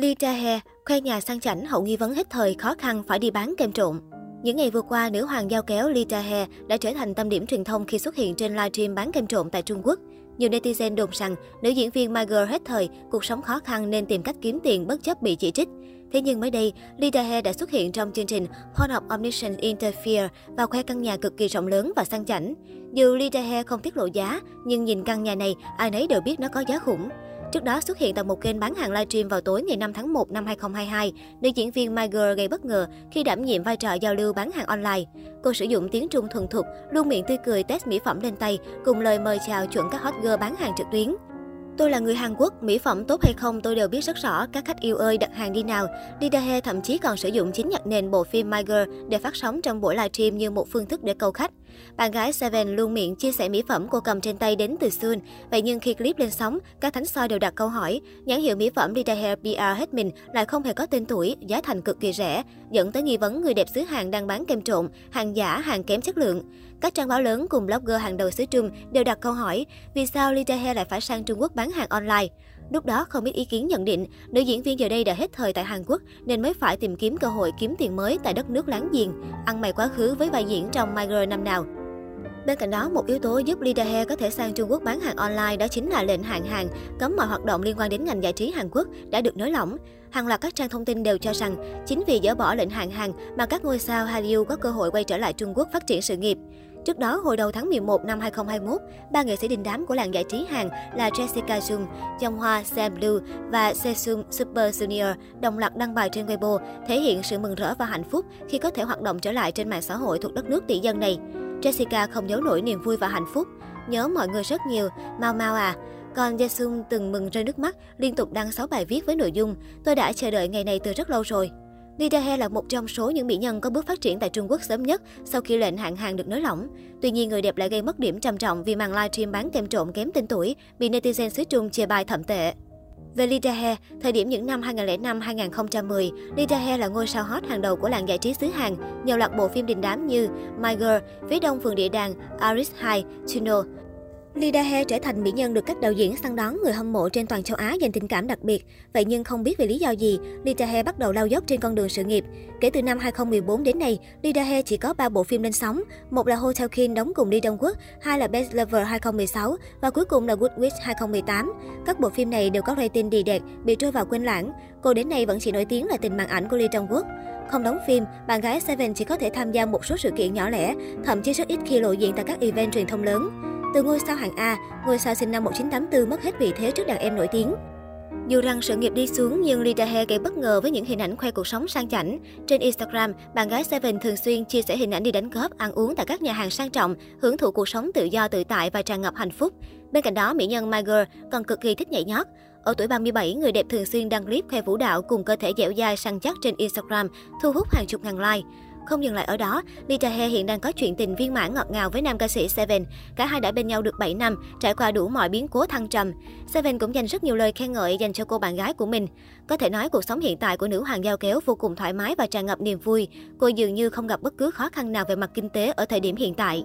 Lee Tae khoe nhà sang chảnh hậu nghi vấn hết thời khó khăn phải đi bán kem trộn. Những ngày vừa qua, nữ hoàng giao kéo Lee Tae đã trở thành tâm điểm truyền thông khi xuất hiện trên livestream bán kem trộn tại Trung Quốc. Nhiều netizen đồn rằng nữ diễn viên My Girl hết thời, cuộc sống khó khăn nên tìm cách kiếm tiền bất chấp bị chỉ trích. Thế nhưng mới đây, Lee Dae đã xuất hiện trong chương trình Horn of Omniscient Interfere và khoe căn nhà cực kỳ rộng lớn và sang chảnh. Dù Lee Dae không tiết lộ giá, nhưng nhìn căn nhà này, ai nấy đều biết nó có giá khủng. Trước đó xuất hiện tại một kênh bán hàng livestream vào tối ngày 5 tháng 1 năm 2022, nữ diễn viên My Girl gây bất ngờ khi đảm nhiệm vai trò giao lưu bán hàng online. Cô sử dụng tiếng Trung thuần thục, luôn miệng tươi cười test mỹ phẩm lên tay, cùng lời mời chào chuẩn các hot girl bán hàng trực tuyến. Tôi là người Hàn Quốc, mỹ phẩm tốt hay không tôi đều biết rất rõ, các khách yêu ơi đặt hàng đi nào. Lee Dae thậm chí còn sử dụng chính nhạc nền bộ phim My Girl để phát sóng trong buổi livestream như một phương thức để câu khách. Bạn gái Seven luôn miệng chia sẻ mỹ phẩm cô cầm trên tay đến từ Sun. Vậy nhưng khi clip lên sóng, các thánh soi đều đặt câu hỏi, nhãn hiệu mỹ phẩm Lee Hair PR hết mình lại không hề có tên tuổi, giá thành cực kỳ rẻ, dẫn tới nghi vấn người đẹp xứ Hàn đang bán kem trộn, hàng giả, hàng kém chất lượng. Các trang báo lớn cùng blogger hàng đầu xứ Trung đều đặt câu hỏi vì sao Lee Hair lại phải sang Trung Quốc bán hàng online. Lúc đó không ít ý kiến nhận định, nữ diễn viên giờ đây đã hết thời tại Hàn Quốc nên mới phải tìm kiếm cơ hội kiếm tiền mới tại đất nước láng giềng, ăn mày quá khứ với vai diễn trong My Girl năm nào. Bên cạnh đó, một yếu tố giúp Lee Dae có thể sang Trung Quốc bán hàng online đó chính là lệnh hạn hàng, cấm mọi hoạt động liên quan đến ngành giải trí Hàn Quốc đã được nới lỏng. Hàng loạt các trang thông tin đều cho rằng chính vì dỡ bỏ lệnh hạn hàng mà các ngôi sao Hallyu có cơ hội quay trở lại Trung Quốc phát triển sự nghiệp. Trước đó, hồi đầu tháng 11 năm 2021, ba nghệ sĩ đình đám của làng giải trí Hàn là Jessica Jung, Jong Hoa, Sam Blue và Sesung Super Junior đồng loạt đăng bài trên Weibo thể hiện sự mừng rỡ và hạnh phúc khi có thể hoạt động trở lại trên mạng xã hội thuộc đất nước tỷ dân này. Jessica không giấu nổi niềm vui và hạnh phúc. Nhớ mọi người rất nhiều, mau mau à. Còn Jesung từng mừng rơi nước mắt, liên tục đăng 6 bài viết với nội dung Tôi đã chờ đợi ngày này từ rất lâu rồi. Lee Dae là một trong số những mỹ nhân có bước phát triển tại Trung Quốc sớm nhất sau khi lệnh hạn hàng được nới lỏng. Tuy nhiên, người đẹp lại gây mất điểm trầm trọng vì màn livestream bán kem trộn kém tên tuổi, bị netizen xứ Trung chê bai thậm tệ. Về Lee Dae, thời điểm những năm 2005-2010, Lee Dae là ngôi sao hot hàng đầu của làng giải trí xứ Hàn, nhờ loạt bộ phim đình đám như My Girl, Phía đông phường địa đàng, Aris High, Chuno, Lee Dae trở thành mỹ nhân được các đạo diễn săn đón người hâm mộ trên toàn châu Á dành tình cảm đặc biệt. Vậy nhưng không biết vì lý do gì, Lee Dae bắt đầu lao dốc trên con đường sự nghiệp. Kể từ năm 2014 đến nay, Lee Dae chỉ có 3 bộ phim lên sóng. Một là Hotel King đóng cùng Lee Dong Wook, hai là Best Lover 2016 và cuối cùng là Good Witch 2018. Các bộ phim này đều có rating đi đẹp, bị trôi vào quên lãng. Cô đến nay vẫn chỉ nổi tiếng là tình màn ảnh của Lee Dong Wook. Không đóng phim, bạn gái Seven chỉ có thể tham gia một số sự kiện nhỏ lẻ, thậm chí rất ít khi lộ diện tại các event truyền thông lớn. Từ ngôi sao hạng A, ngôi sao sinh năm 1984 mất hết vị thế trước đàn em nổi tiếng. Dù rằng sự nghiệp đi xuống nhưng Lee Dae gây bất ngờ với những hình ảnh khoe cuộc sống sang chảnh. Trên Instagram, bạn gái Seven thường xuyên chia sẻ hình ảnh đi đánh góp, ăn uống tại các nhà hàng sang trọng, hưởng thụ cuộc sống tự do tự tại và tràn ngập hạnh phúc. Bên cạnh đó, mỹ nhân My Girl còn cực kỳ thích nhảy nhót. Ở tuổi 37, người đẹp thường xuyên đăng clip khoe vũ đạo cùng cơ thể dẻo dai săn chắc trên Instagram, thu hút hàng chục ngàn like. Không dừng lại ở đó, Lee Tae hiện đang có chuyện tình viên mãn ngọt ngào với nam ca sĩ Seven. Cả hai đã bên nhau được 7 năm, trải qua đủ mọi biến cố thăng trầm. Seven cũng dành rất nhiều lời khen ngợi dành cho cô bạn gái của mình. Có thể nói cuộc sống hiện tại của nữ hoàng giao kéo vô cùng thoải mái và tràn ngập niềm vui. Cô dường như không gặp bất cứ khó khăn nào về mặt kinh tế ở thời điểm hiện tại.